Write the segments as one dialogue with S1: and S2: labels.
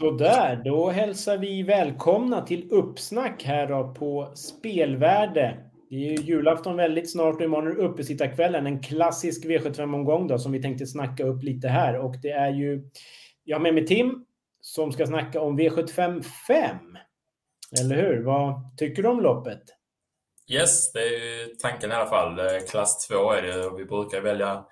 S1: Sådär, då hälsar vi välkomna till uppsnack här då på Spelvärde. Det är ju julafton väldigt snart och imorgon är det uppesittarkvällen. En klassisk V75-omgång då som vi tänkte snacka upp lite här. Och det är ju, jag har med mig Tim som ska snacka om V75 5. Eller hur? Vad tycker du om loppet?
S2: Yes, det är tanken i alla fall. Klass 2 är det och vi brukar välja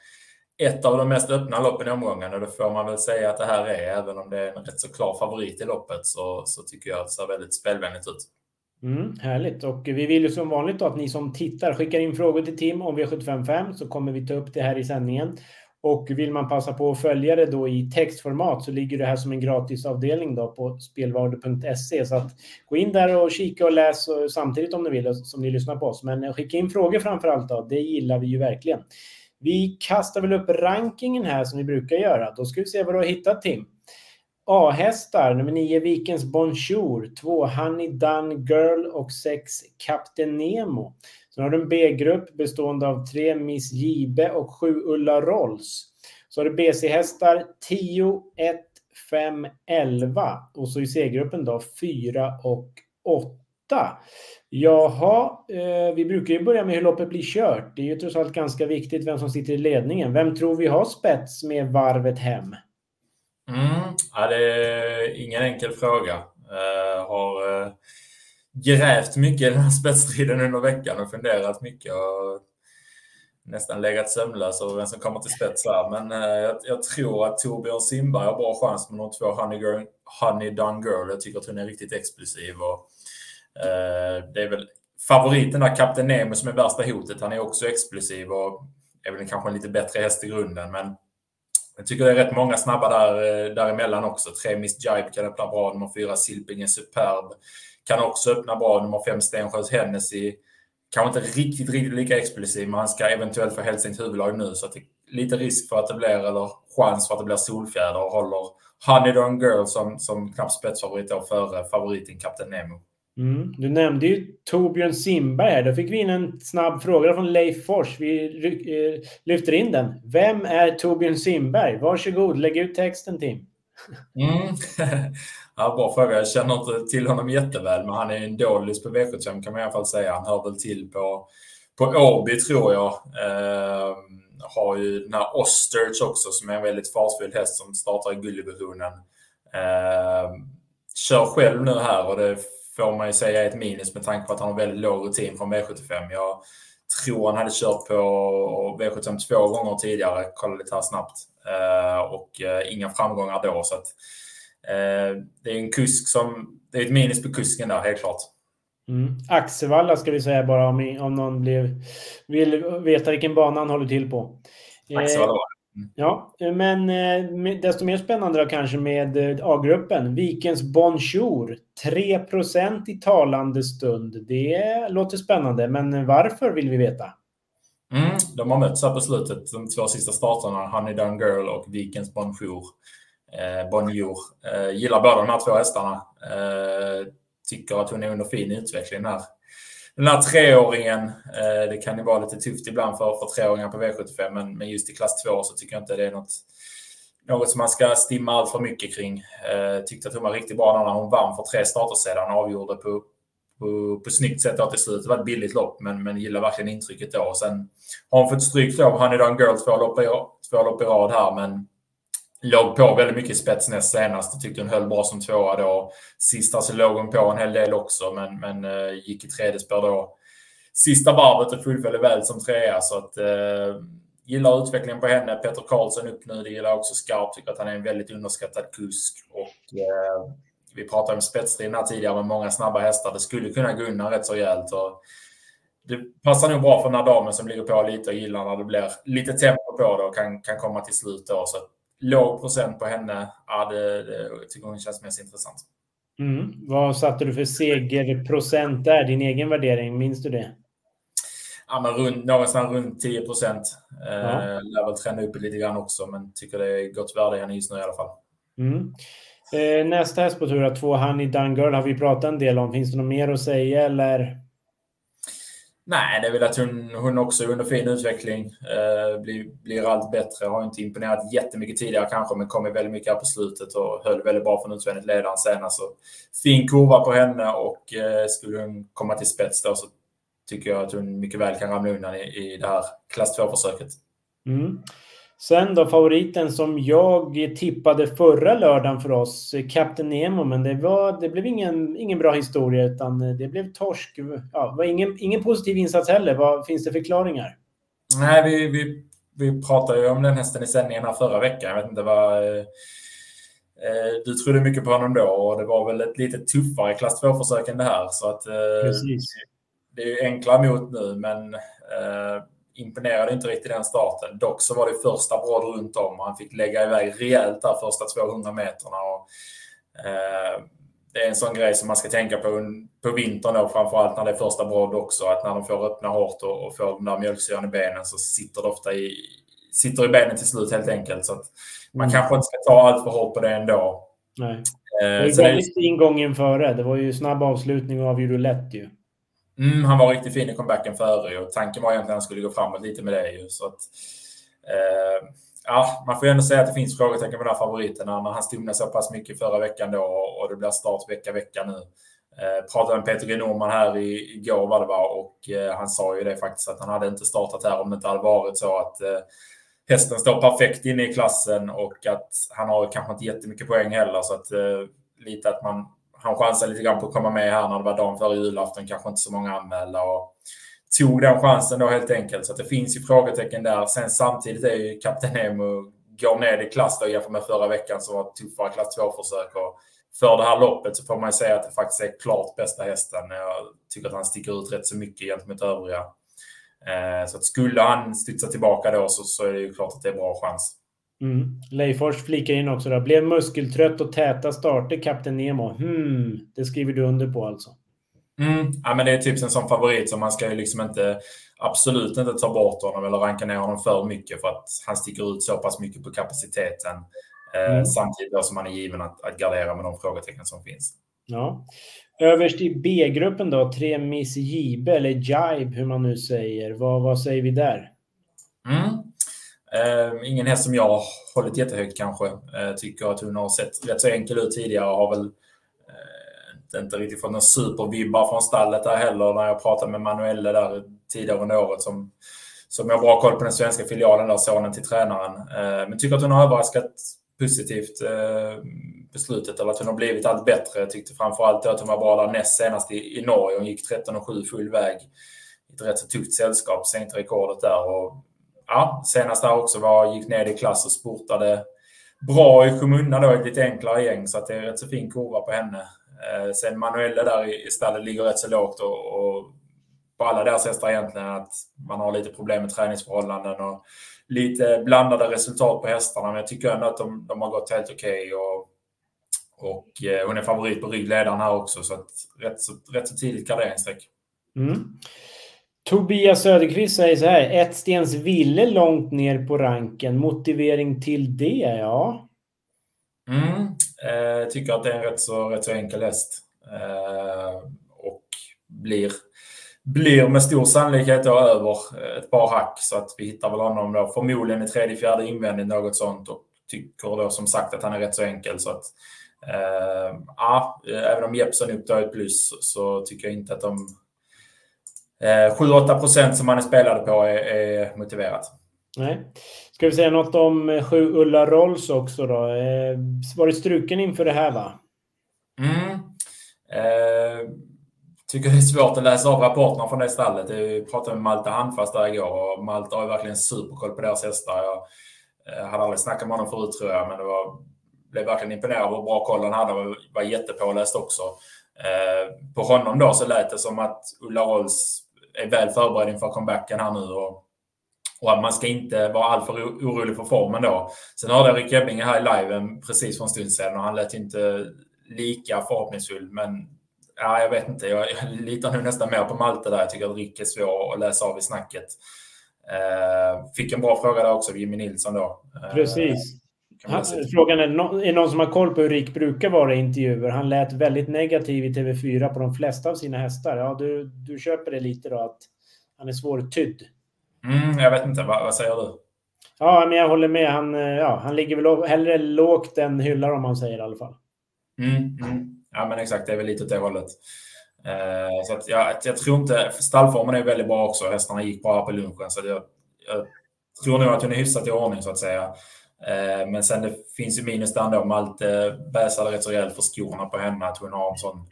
S2: ett av de mest öppna loppen i omgången och det får man väl säga att det här är. Även om det är en rätt så klar favorit i loppet så, så tycker jag att det ser väldigt spelvänligt ut.
S1: Mm, härligt. Och vi vill ju som vanligt att ni som tittar skickar in frågor till Tim om V755 så kommer vi ta upp det här i sändningen. Och vill man passa på att följa det då i textformat så ligger det här som en gratisavdelning då på spelvardu.se. Så att gå in där och kika och läs samtidigt om ni vill som ni lyssnar på oss. Men skicka in frågor framför allt då. Det gillar vi ju verkligen. Vi kastar väl upp rankingen här som vi brukar göra. Då ska vi se vad du har hittat Tim. A-hästar, nummer 9 Vikens Bonjour, 2 Honey Dun Girl och 6 Kapten Nemo. Sen har du en B-grupp bestående av 3 Miss Jibe och 7 Ulla Rolls. Så har du BC-hästar 10, 1, 5, 11 och så i C-gruppen då 4 och 8. Jaha, eh, vi brukar ju börja med hur loppet blir kört. Det är ju trots allt ganska viktigt vem som sitter i ledningen. Vem tror vi har spets med varvet hem?
S2: Mm, ja, det är ingen enkel fråga. Eh, har eh, grävt mycket i den här spetsstriden under veckan och funderat mycket och nästan legat sömnlös över vem som kommer till spets här. Men eh, jag, jag, tror att Torbjörn Simberg har bra chans med de två Honey, Girl, Honey Done Girl. Jag tycker att hon är riktigt explosiv. Och, Eh, det är väl favoriten där, Kapten Nemo, som är värsta hotet. Han är också explosiv och är väl kanske en lite bättre häst i grunden. Men jag tycker det är rätt många snabba där, eh, däremellan också. Tre Miss Jibe kan öppna bra. Nummer fyra Silping är superb. Kan också öppna bra. Nummer fem Stensjös Hennessy. Kanske inte riktigt, riktigt lika explosiv, men han ska eventuellt få Helsings huvudlag nu. Så att det är lite risk för att det blir, eller chans för att det blir Solfjäder och håller Honeydon Girl som, som knapp spetsfavorit då före favoriten Kapten Nemo.
S1: Mm. Du nämnde ju Torbjörn Simberg här. Då fick vi in en snabb fråga från Leif Fors. Vi eh, lyfter in den. Vem är Torbjörn Simberg? Varsågod, lägg ut texten Tim.
S2: Mm. ja, bra fråga. Jag känner inte till honom jätteväl, men han är en dålig på V75 kan man i alla fall säga. Han hör väl till på, på Åby tror jag. Eh, har ju den här Osterch också som är en väldigt fartfull häst som startar i gulddivisionen. Eh, kör själv nu här och det får man ju säga är ett minus med tanke på att han har väldigt låg rutin från V75. Jag tror han hade kört på V75 två gånger tidigare, kollade lite här snabbt. Eh, och eh, inga framgångar då. Så att, eh, det är en kusk som... Det är ett minus på kusken där, helt klart.
S1: Mm. Axevalla ska vi säga bara om, om någon blev, vill veta vilken bana han håller till på.
S2: Axevalla var.
S1: Ja, men eh, desto mer spännande då kanske med eh, A-gruppen. Vikens Bonjour. 3% i talande stund. Det låter spännande, men varför vill vi veta?
S2: Mm, de har mötts här på slutet, de två sista starterna. Honey Down Girl och Vikens Bonjour. Eh, Bonjour. Eh, gillar båda de här två hästarna. Eh, tycker att hon är under fin utveckling här den här treåringen, eh, det kan ju vara lite tufft ibland för, för treåringar på V75, men, men just i klass 2 så tycker jag inte det är något, något som man ska stimma allt för mycket kring. Eh, tyckte att hon var riktigt bra när hon vann för tre starter sedan och avgjorde på, på, på snyggt sätt då till slut. Det var ett billigt lopp, men, men gillar verkligen intrycket då. Sen har hon fått stryk då av Honey en Girl två lopp, i, två lopp i rad här, men låg på väldigt mycket spets näst senast. Jag tyckte hon höll bra som tvåa då. Sista så låg hon på en hel del också, men, men eh, gick i tredje spår då. Sista varvet och fullföljde väl som trea, så att eh, gillar utvecklingen på henne. Peter Karlsson upp nu, det gillar också skarpt. Tycker att han är en väldigt underskattad kusk. Och, eh, vi pratade om spetsstriden här tidigare med många snabba hästar. Det skulle kunna gå undan rätt så rejält. Och det passar nog bra för den här damen som ligger på lite och gillar när det blir lite tempo på det och kan, kan komma till slut. Då. Så låg procent på henne. Ja, det, det, tycker hon känns mest intressant.
S1: Mm. Vad satte du för segerprocent där? Din egen värdering, minns du det?
S2: Ja, men runt, någonstans runt 10 procent. Ja. Eh, lär väl träna upp lite grann också, men tycker det är gott värde i henne just nu i alla fall.
S1: Mm. Eh, nästa häst på tur, två Honey Dungirl har vi pratat en del om. Finns det något mer att säga eller?
S2: Nej, det är väl att hon, hon också är under fin utveckling. Eh, blir, blir allt bättre. Har inte imponerat jättemycket tidigare kanske, men kommer väldigt mycket här på slutet och höll väldigt bra från utvändigt ledaren senast. Alltså, fin kurva på henne och eh, skulle hon komma till spets då så tycker jag att hon mycket väl kan ramla undan i, i det här klass 2-försöket.
S1: Mm. Sen då favoriten som jag tippade förra lördagen för oss, Captain Nemo, men det, var, det blev ingen, ingen bra historia utan det blev torsk. Ja, var ingen, ingen positiv insats heller. Vad finns det förklaringar?
S2: Nej, vi, vi, vi pratade ju om den hästen i sändningen här förra veckan. Jag vet inte vad... Eh, eh du trodde mycket på honom då och det var väl ett lite tuffare klass 2-försök än det här. Så att, eh,
S1: Precis.
S2: Det är ju enkla mot nu, men eh, imponerade inte riktigt den starten. Dock så var det första bråd runt om och han fick lägga iväg rejält där första 200 meterna. Och, eh, det är en sån grej som man ska tänka på på vintern då, framförallt när det är första bråd också. Att när de får öppna hårt och, och får den där mjölksyran i benen så sitter det ofta i, sitter i benen till slut helt enkelt. Så att man mm. kanske inte ska ta allt för hårt på det ändå.
S1: Nej. Eh, det var väldigt fin gång inför. Det var ju snabb avslutning och avgjorde lätt ju.
S2: Mm, han var riktigt fin i comebacken före och tanken var egentligen att han skulle gå framåt lite med det. Ju, så att, eh, ja, man får ju ändå säga att det finns frågetecken med de här favoriterna när han stumnade så pass mycket förra veckan då och det blir start vecka vecka nu. Eh, pratade med Peter G. Norman här i, igår vad det var och eh, han sa ju det faktiskt att han hade inte startat här om det inte hade varit så att eh, hästen står perfekt inne i klassen och att han har kanske inte jättemycket poäng heller så att eh, lite att man han chansade lite grann på att komma med här när det var dagen före julafton, kanske inte så många anmälda. Och tog den chansen då helt enkelt. Så det finns ju frågetecken där. Sen samtidigt är ju Kapten Nemo går ner i klass då jämfört med förra veckan som var ett tuffare klass 2-försök. Och för det här loppet så får man ju säga att det faktiskt är klart bästa hästen. Jag tycker att han sticker ut rätt så mycket gentemot övriga. Eh, så att skulle han studsa tillbaka då så, så är det ju klart att det är bra chans.
S1: Mm. Leifors flikar in också då. Blev muskeltrött och täta starter, Kapten Nemo. Hmm, det skriver du under på alltså?
S2: Mm. Ja, men det är typ en sån favorit som man ska ju liksom inte absolut inte ta bort honom eller ranka ner honom för mycket för att han sticker ut så pass mycket på kapaciteten. Eh, mm. samtidigt som han är given att, att gardera med de frågetecken som finns.
S1: Ja. Överst i B-gruppen då, tre Miss Jibe eller Jibe, hur man nu säger. Vad, vad säger vi där?
S2: Mm. Eh, ingen häst som jag har hållit jättehögt kanske. Eh, tycker att hon har sett rätt så enkel ut tidigare och har väl eh, inte riktigt fått några supervibbar från stallet där heller när jag pratade med Manuelle där tidigare under året som, som har bra koll på den svenska filialen där, sonen till tränaren. Eh, men tycker att hon har överraskat positivt eh, beslutet eller att hon har blivit allt bättre. Jag tyckte framförallt att hon var bra där näst senast i, i Norge. Hon gick 13 och 7 full väg. Ett rätt så tufft sällskap, sänkte rekordet där och ja, senast där också var, gick ner i klass och sportade bra i skymundan då, ett lite enklare gäng. Så att det är rätt så fin kurva på henne. Eh, sen Manuelle där i, i stallet ligger rätt så lågt och, och på alla deras hästar egentligen att man har lite problem med träningsförhållanden och lite blandade resultat på hästarna. Men jag tycker ändå att de, de har gått helt okej. Okay och, och eh, hon är favorit på ryggledaren här också, så att rätt så, rätt så tidigt garderingsstreck.
S1: Mm. Tobias Söderqvist säger så här. Ett Stens Ville långt ner på ranken. Motivering till det, ja.
S2: Mm, eh, tycker att det är en rätt så, rätt så enkel häst. Eh, och blir, blir med stor sannolikhet då över eh, ett par hack. Så att vi hittar väl honom då förmodligen i tredje, fjärde invändigt, något sånt. Och tycker då som sagt att han är rätt så enkel. Så att, eh, ja, eh, även om Jeppsson upptar ett plus så tycker jag inte att de 7-8 eh, procent som han är spelade på är, är, motiverat.
S1: Nej. Ska vi säga något om eh, sju Ulla Rolls också då? Eh, var det struken inför det här va?
S2: Mm. Eh, tycker det är svårt att läsa av rapporterna från det stallet. Jag pratade med Malte Handfast där igår och Malte har ju verkligen superkoll på deras hästar. Jag eh, hade aldrig snackat med honom förut tror jag, men det var, blev verkligen imponerad hur bra koll han hade och var jättepåläst också. Eh, på honom då så lät det som att Ulla Rolls är väl förberedd inför comebacken här nu. Och, och att man ska inte vara alltför orolig för formen då. Sen hörde jag Rick Ebbinge här i liven precis för en stund sedan och han lät inte lika förhoppningsfull. Men ja, jag vet inte, jag, jag litar nu nästan mer på Malte där. Jag tycker att Rick är svår att läsa av i snacket. Eh, fick en bra fråga där också Jimmy Nilsson då.
S1: Eh, precis. Frågan är, är någon som har koll på hur Rick brukar vara i intervjuer? Han lät väldigt negativ i TV4 på de flesta av sina hästar. Ja, du, du köper det lite då att Han är svårtydd.
S2: Mm, jag vet inte, vad, vad säger du?
S1: Ja, men jag håller med. Han, ja, han ligger väl hellre lågt än hyllar om man säger i alla fall.
S2: Mm, mm. Ja, men exakt. Det är väl lite åt det hållet. Eh, så att, ja, jag tror inte... Stallformen är väldigt bra också. Hästarna gick bra på lunchen. Så jag, jag tror nog att hon är hyfsat i ordning så att säga. Eh, men sen det finns ju minus där ändå. Malte bäsade rätt så rejält för skorna på henne. Att hon har en sån...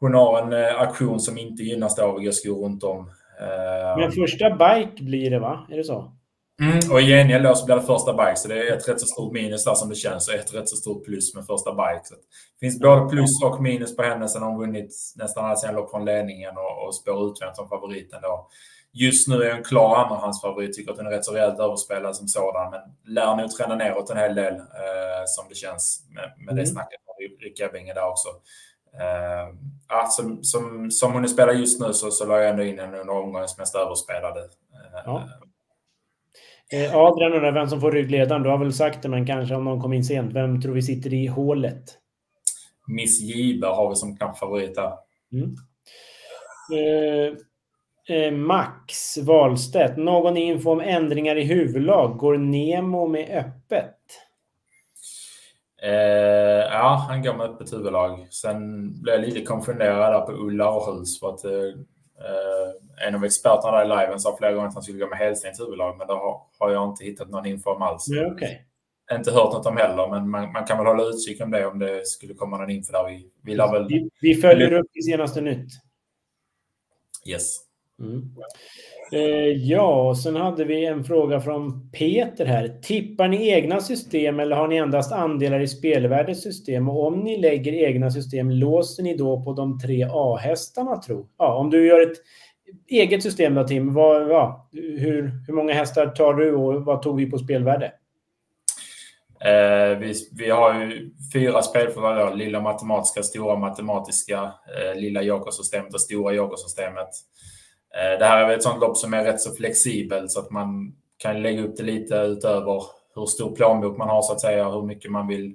S2: Hon har en eh, aktion som inte gynnas av att gå skor runt om.
S1: Eh, men första bike blir det va? Är det så?
S2: Mm, och i gengäld så blir det första bike, så det är ett rätt så stort minus där som det känns och ett rätt så stort plus med första bike. Så det finns både plus och minus på henne sen hon vunnit nästan alla sina lopp från ledningen och, och spår utvänt som favoriten då. Just nu är en klar andrahandsfavorit, tycker att hon är rätt så rejält överspelad som sådan, men lär nog trenda neråt en hel del eh, som det känns med, med mm. det snacket med Rick Ebbinge där också. Uh, ja, som, som, som hon spelar just nu så, så la jag ändå in henne under omgångens mest överspelade. Uh, ja.
S1: Eh, Adrian undrar vem som får ryggledaren. Du har väl sagt det, men kanske om någon kom in sent. Vem tror vi sitter i hålet?
S2: Miss Giber har vi som knapp favorit där. Mm.
S1: Eh, eh, Max Wahlstedt. Någon info om ändringar i huvudlag? Går Nemo med öppet?
S2: Eh, ja, han går med öppet huvudlag. Sen blev jag lite konfunderad där på Ulla Åhus för att eh, Eh, en av experterna där i liven sa flera gånger att han skulle gå med Hellstens huvudlag, men det har, har jag inte hittat någon info om alls.
S1: Ja, okay.
S2: Inte hört något om heller, men man, man, kan väl hålla utkik om det om det skulle komma någon info där. Vi,
S1: vi, väl... vi, vi följer upp i senaste nytt.
S2: Yes. Mm.
S1: Eh, ja, sen hade vi en fråga från Peter här. Tippar ni egna system eller har ni endast andelar i spelvärdets system? Och om ni lägger egna system, låser ni då på de tre A-hästarna tro? Ja, om du gör ett eget system då Tim, vad, ja, hur, hur många hästar tar du och vad tog vi på spelvärde?
S2: Eh, vi, vi har ju fyra spelförvärv, lilla matematiska, stora matematiska, eh, lilla jokersystemet och stora jokersystemet. Eh, det här är väl ett sånt lopp som är rätt så flexibelt så att man kan lägga upp det lite utöver hur stor plånbok man har så att säga, hur mycket man vill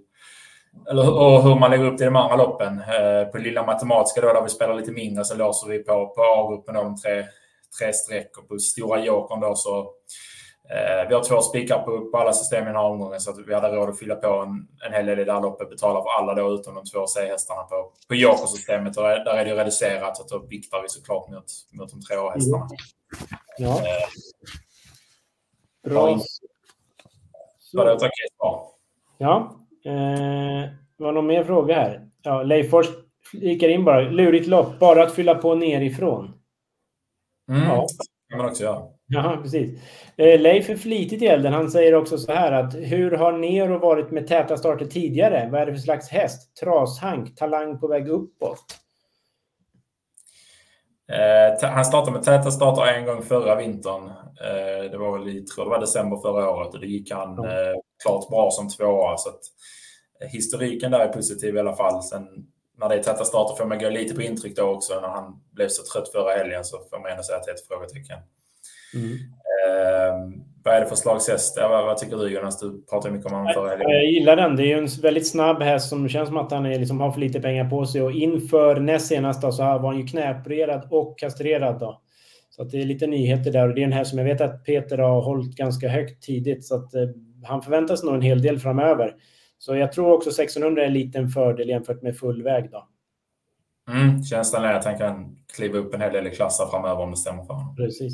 S2: eller, och hur man lägger upp det i de andra loppen. Eh, på lilla matematiska då, där vi spelar lite mindre, så låser vi på, på A-gruppen de tre, tre streck och på stora jokern då så vi har två spikar på, på alla system i den här omgången så att vi hade råd att fylla på en, en hel del i det här loppet. Betala för alla då utom de två C-hästarna på, på Joker-systemet. Där, där är det reducerat så att då viktar vi såklart mot, mot de tre A-hästarna.
S1: Ja. Eh,
S2: Bra. Så det.
S1: Ja. Eh, det var någon mer fråga här. Ja, Leif Fors flikar in bara. Lurigt lopp, bara att fylla på nerifrån.
S2: Mm, ja. Det kan man också göra.
S1: Ja, precis. Eh, Leif är flitigt i elden. Han säger också så här att hur har Nero varit med täta starter tidigare? Vad är det för slags häst? Trashank, talang på väg uppåt?
S2: Eh, han startade med täta starter en gång förra vintern. Eh, det var väl i, tror det var december förra året och det gick han eh, klart bra som tvåa. Så att, historiken där är positiv i alla fall. Sen när det är täta starter får man gå lite på intryck då också. När han blev så trött förra helgen så får man ändå säga att det är ett frågetecken. Mm. Eh, vad är det för slags häst? Vad, vad, tycker du Jonas? Du pratade mycket om honom förra helgen.
S1: Jag gillar den. Det är ju en väldigt snabb häst som känns som att han är, liksom, har för lite pengar på sig. Och inför näst senast då, så var han ju knäopererad och kastrerad. Då. Så att det är lite nyheter där. Och det är en häst som jag vet att Peter har hållit ganska högt tidigt. Så att eh, han förväntas nog en hel del framöver. Så jag tror också 1600 är en liten fördel jämfört med full väg. Då.
S2: Mm, känslan är att han kan kliva upp en hel del i klasser framöver om det stämmer för honom.
S1: Precis.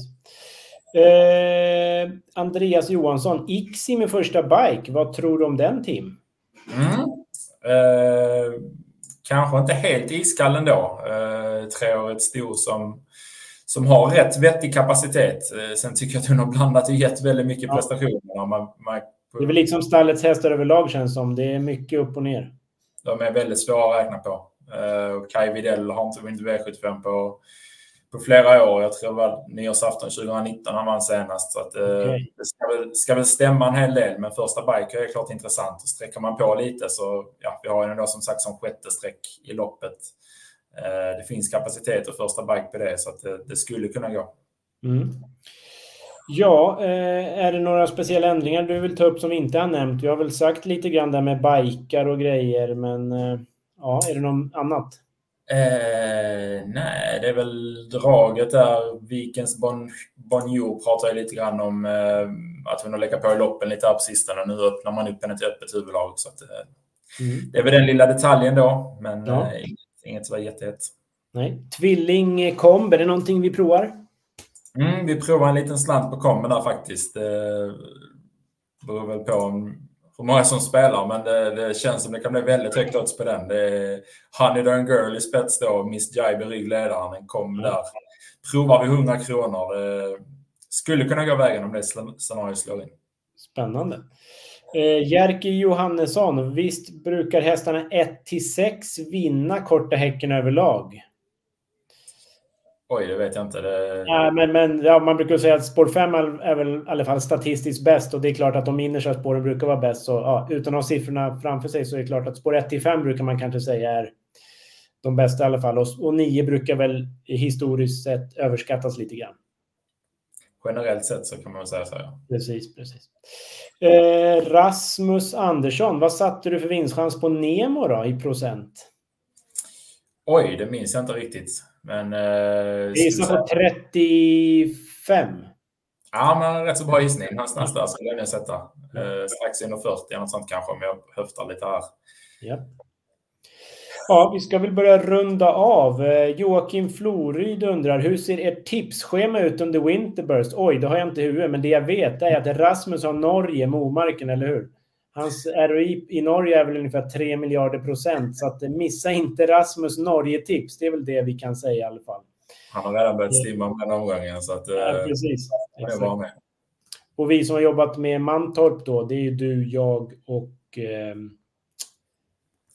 S1: Eh, Andreas Johansson, Ixi med första bike. Vad tror du om den Tim?
S2: Mm. Eh, kanske inte helt iskall ändå. Eh, treårigt stor som, som har rätt vettig kapacitet. Eh, sen tycker jag att hon har blandat och gett väldigt mycket ja. prestationer. Man, man,
S1: det är väl liksom stallets hästar överlag känns som. Det är mycket upp och ner.
S2: De är väldigt svåra att räkna på. Uh, Kai Widell har inte vunnit V75 på på flera år. Jag tror det var nyårsafton 2019 han vann senast. Så att, eh, okay. Det ska väl, ska väl stämma en hel del, men första biker är klart intressant. Och sträcker man på lite så, ja, vi har ju ändå som sagt som sjätte streck i loppet. Eh, det finns kapacitet och första bike på det, så att det, det skulle kunna gå.
S1: Mm. Ja, eh, är det några speciella ändringar du vill ta upp som vi inte har nämnt? Vi har väl sagt lite grann där med bikar och grejer, men ja, är det något annat?
S2: Eh, nej, det är väl draget där. Vikens bon, Bonjour pratar ju lite grann om eh, att har legat på i loppen lite här på sistone. Nu öppnar man upp henne till öppet huvudlag. Så att, eh, mm. Det är väl den lilla detaljen då, men ja. eh, inget som var jättehett.
S1: Nej. Tvilling komb, är det någonting vi provar?
S2: Mm, vi provar en liten slant på komben där faktiskt. Det beror väl på om hur många som spelar, men det, det, känns som det kan bli väldigt högt odds på den. Det är Honey Darn Girl i spets då, Miss Jibe ryggledaren. Den kom mm. där. Provar vi 100 kronor. Det skulle kunna gå vägen om det scenariot slår in.
S1: Spännande. Eh, Jerker Johannesson, visst brukar hästarna 1 6 vinna korta häcken överlag?
S2: Oj, det vet jag inte. Det...
S1: Ja, men, men ja, man brukar säga att spår 5 är väl i alla fall statistiskt bäst och det är klart att de innersta spåren brukar vara bäst. Så, ja, utan att ha siffrorna framför sig så är det klart att spår 1 till 5 brukar man kanske säga är de bästa i alla fall. Och, och 9 brukar väl historiskt sett överskattas lite grann.
S2: Generellt sett så kan man väl säga så. Ja.
S1: Precis, precis. Eh, Rasmus Andersson, vad satte du för vinstchans på Nemo då i procent?
S2: Oj, det minns jag inte riktigt. Men...
S1: Eh, Gissa på 35.
S2: Ja, men rätt så bra gissning. Någonstans där skulle jag sätta. Eh, strax under 40, något sånt kanske, om jag höftar lite här.
S1: Ja. Ja, vi ska väl börja runda av. Eh, Joakim Floryd undrar, hur ser ert tipsschema ut under Winterburst? Oj, det har jag inte i huvudet, men det jag vet är att Rasmus har Norge, Momarken, eller hur? Hans ROI i Norge är väl ungefär 3 miljarder procent, så att missa inte Rasmus Norge-tips. Det är väl det vi kan säga i alla fall.
S2: Han har redan börjat stimma med den omgången, så att...
S1: Ja, eh, precis. Var med. Och vi som har jobbat med Mantorp då, det är ju du, jag och... Eh...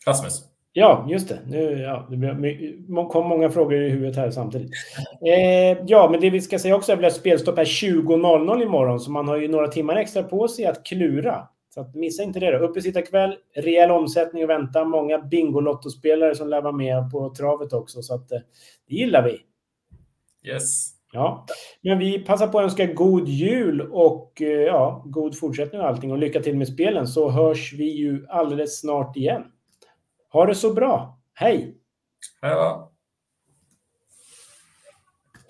S2: Rasmus.
S1: Ja, just det. Nu, ja, det kom många frågor i huvudet här samtidigt. Eh, ja, men det vi ska säga också är att spelstopp är 20.00 imorgon, så man har ju några timmar extra på sig att klura. Så att missa inte det. Då. Uppesittarkväll, rejäl omsättning och vänta. Många Bingolotto-spelare som lär vara med på travet också. Så att eh, det gillar vi.
S2: Yes.
S1: Ja, men vi passar på att önska god jul och eh, ja, god fortsättning och allting och lycka till med spelen så hörs vi ju alldeles snart igen. Ha det så bra. Hej!
S2: Hej då!